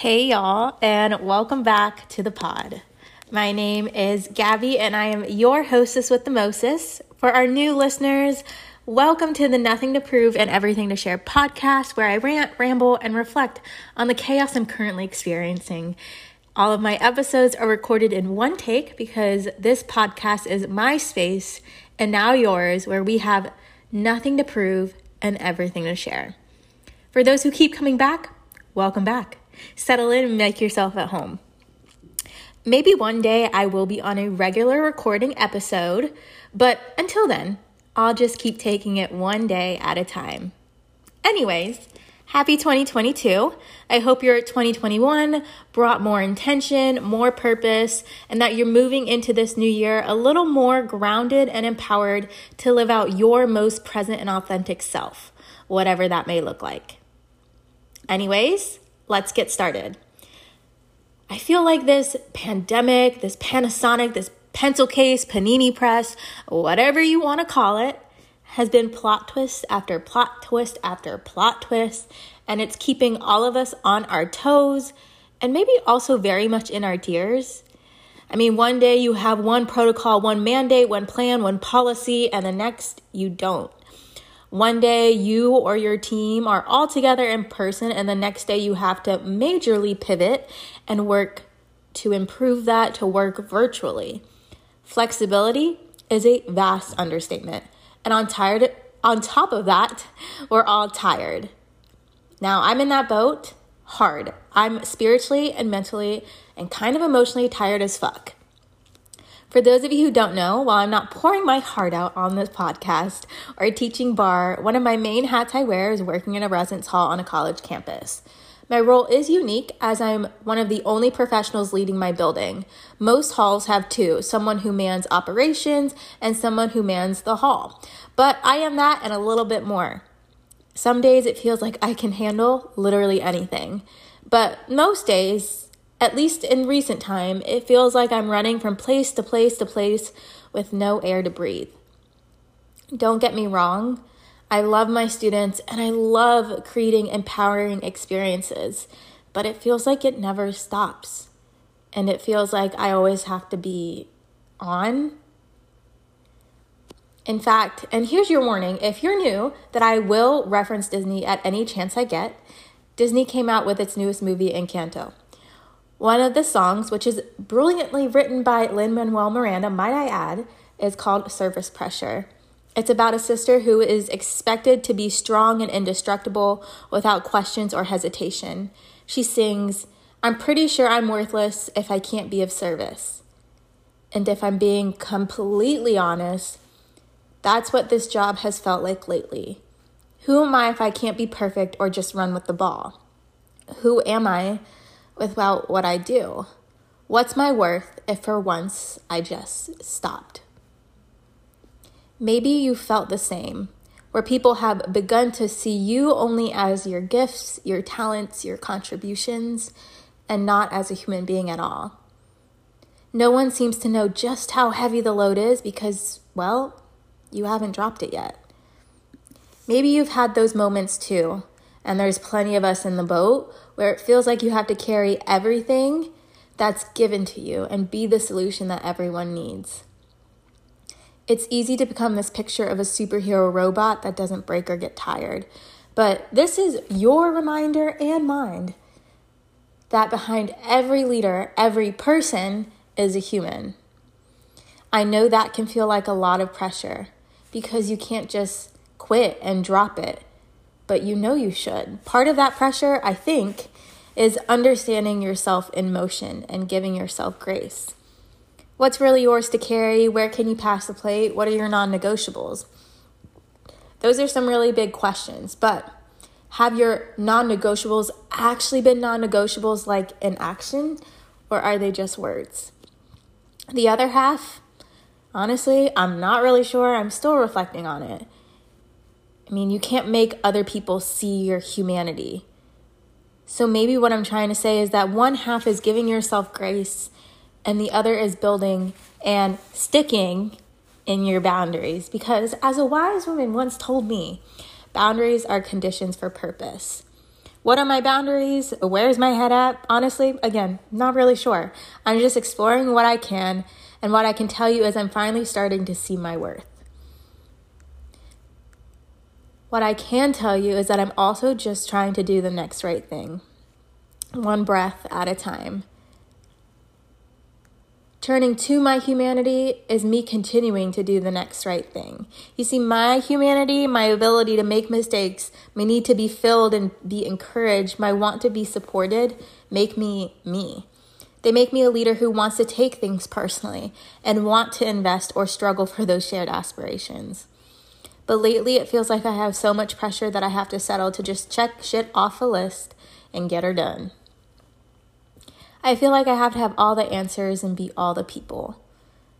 Hey, y'all, and welcome back to the pod. My name is Gabby, and I am your hostess with the Moses. For our new listeners, welcome to the Nothing to Prove and Everything to Share podcast, where I rant, ramble, and reflect on the chaos I'm currently experiencing. All of my episodes are recorded in one take because this podcast is my space and now yours, where we have nothing to prove and everything to share. For those who keep coming back, welcome back. Settle in and make yourself at home. Maybe one day I will be on a regular recording episode, but until then, I'll just keep taking it one day at a time. Anyways, happy 2022. I hope your 2021 brought more intention, more purpose, and that you're moving into this new year a little more grounded and empowered to live out your most present and authentic self, whatever that may look like. Anyways, let's get started. I feel like this pandemic, this Panasonic, this pencil case, panini press, whatever you want to call it, has been plot twist after plot twist after plot twist, and it's keeping all of us on our toes and maybe also very much in our tears. I mean, one day you have one protocol, one mandate, one plan, one policy, and the next you don't. One day you or your team are all together in person, and the next day you have to majorly pivot and work to improve that to work virtually. Flexibility is a vast understatement. And on tired on top of that, we're all tired. Now, I'm in that boat hard. I'm spiritually and mentally and kind of emotionally tired as fuck. For those of you who don't know, while I'm not pouring my heart out on this podcast or teaching bar, one of my main hats I wear is working in a residence hall on a college campus. My role is unique as I'm one of the only professionals leading my building. Most halls have two someone who mans operations and someone who mans the hall. But I am that and a little bit more. Some days it feels like I can handle literally anything. But most days, at least in recent time, it feels like I'm running from place to place to place with no air to breathe. Don't get me wrong, I love my students and I love creating empowering experiences, but it feels like it never stops. And it feels like I always have to be on. In fact, and here's your warning if you're new, that I will reference Disney at any chance I get. Disney came out with its newest movie, Encanto. One of the songs, which is brilliantly written by Lin Manuel Miranda, might I add, is called Surface Pressure. It's about a sister who is expected to be strong and indestructible without questions or hesitation. She sings, I'm pretty sure I'm worthless if I can't be of service. And if I'm being completely honest, that's what this job has felt like lately. Who am I if I can't be perfect or just run with the ball? Who am I without what I do? What's my worth if for once I just stopped? Maybe you felt the same, where people have begun to see you only as your gifts, your talents, your contributions, and not as a human being at all. No one seems to know just how heavy the load is because, well, you haven't dropped it yet. Maybe you've had those moments too, and there's plenty of us in the boat where it feels like you have to carry everything that's given to you and be the solution that everyone needs. It's easy to become this picture of a superhero robot that doesn't break or get tired. But this is your reminder and mine that behind every leader, every person is a human. I know that can feel like a lot of pressure because you can't just quit and drop it but you know you should. Part of that pressure, I think, is understanding yourself in motion and giving yourself grace. What's really yours to carry? Where can you pass the plate? What are your non negotiables? Those are some really big questions, but have your non negotiables actually been non negotiables like in action, or are they just words? The other half, honestly, I'm not really sure. I'm still reflecting on it. I mean, you can't make other people see your humanity. So maybe what I'm trying to say is that one half is giving yourself grace, and the other is building and sticking in your boundaries. Because as a wise woman once told me, boundaries are conditions for purpose. What are my boundaries? Where's my head at? Honestly, again, not really sure. I'm just exploring what I can, and what I can tell you is I'm finally starting to see my worth. What I can tell you is that I'm also just trying to do the next right thing, one breath at a time. Turning to my humanity is me continuing to do the next right thing. You see, my humanity, my ability to make mistakes, my need to be filled and be encouraged, my want to be supported, make me me. They make me a leader who wants to take things personally and want to invest or struggle for those shared aspirations. But lately, it feels like I have so much pressure that I have to settle to just check shit off a list and get her done. I feel like I have to have all the answers and be all the people.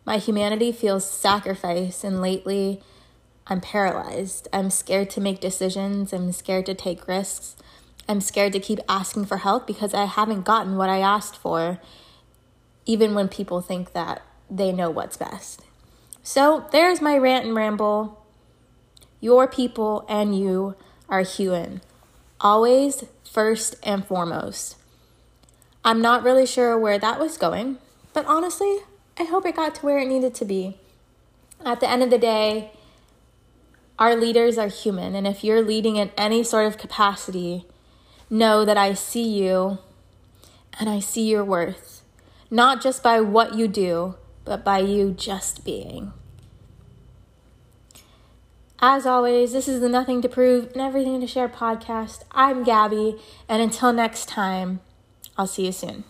My humanity feels sacrificed, and lately I'm paralyzed. I'm scared to make decisions. I'm scared to take risks. I'm scared to keep asking for help because I haven't gotten what I asked for, even when people think that they know what's best. So there's my rant and ramble. Your people and you are human, always first and foremost. I'm not really sure where that was going, but honestly, I hope it got to where it needed to be. At the end of the day, our leaders are human, and if you're leading in any sort of capacity, know that I see you and I see your worth, not just by what you do, but by you just being. As always, this is the Nothing to Prove and Everything to Share podcast. I'm Gabby, and until next time, I'll see you soon.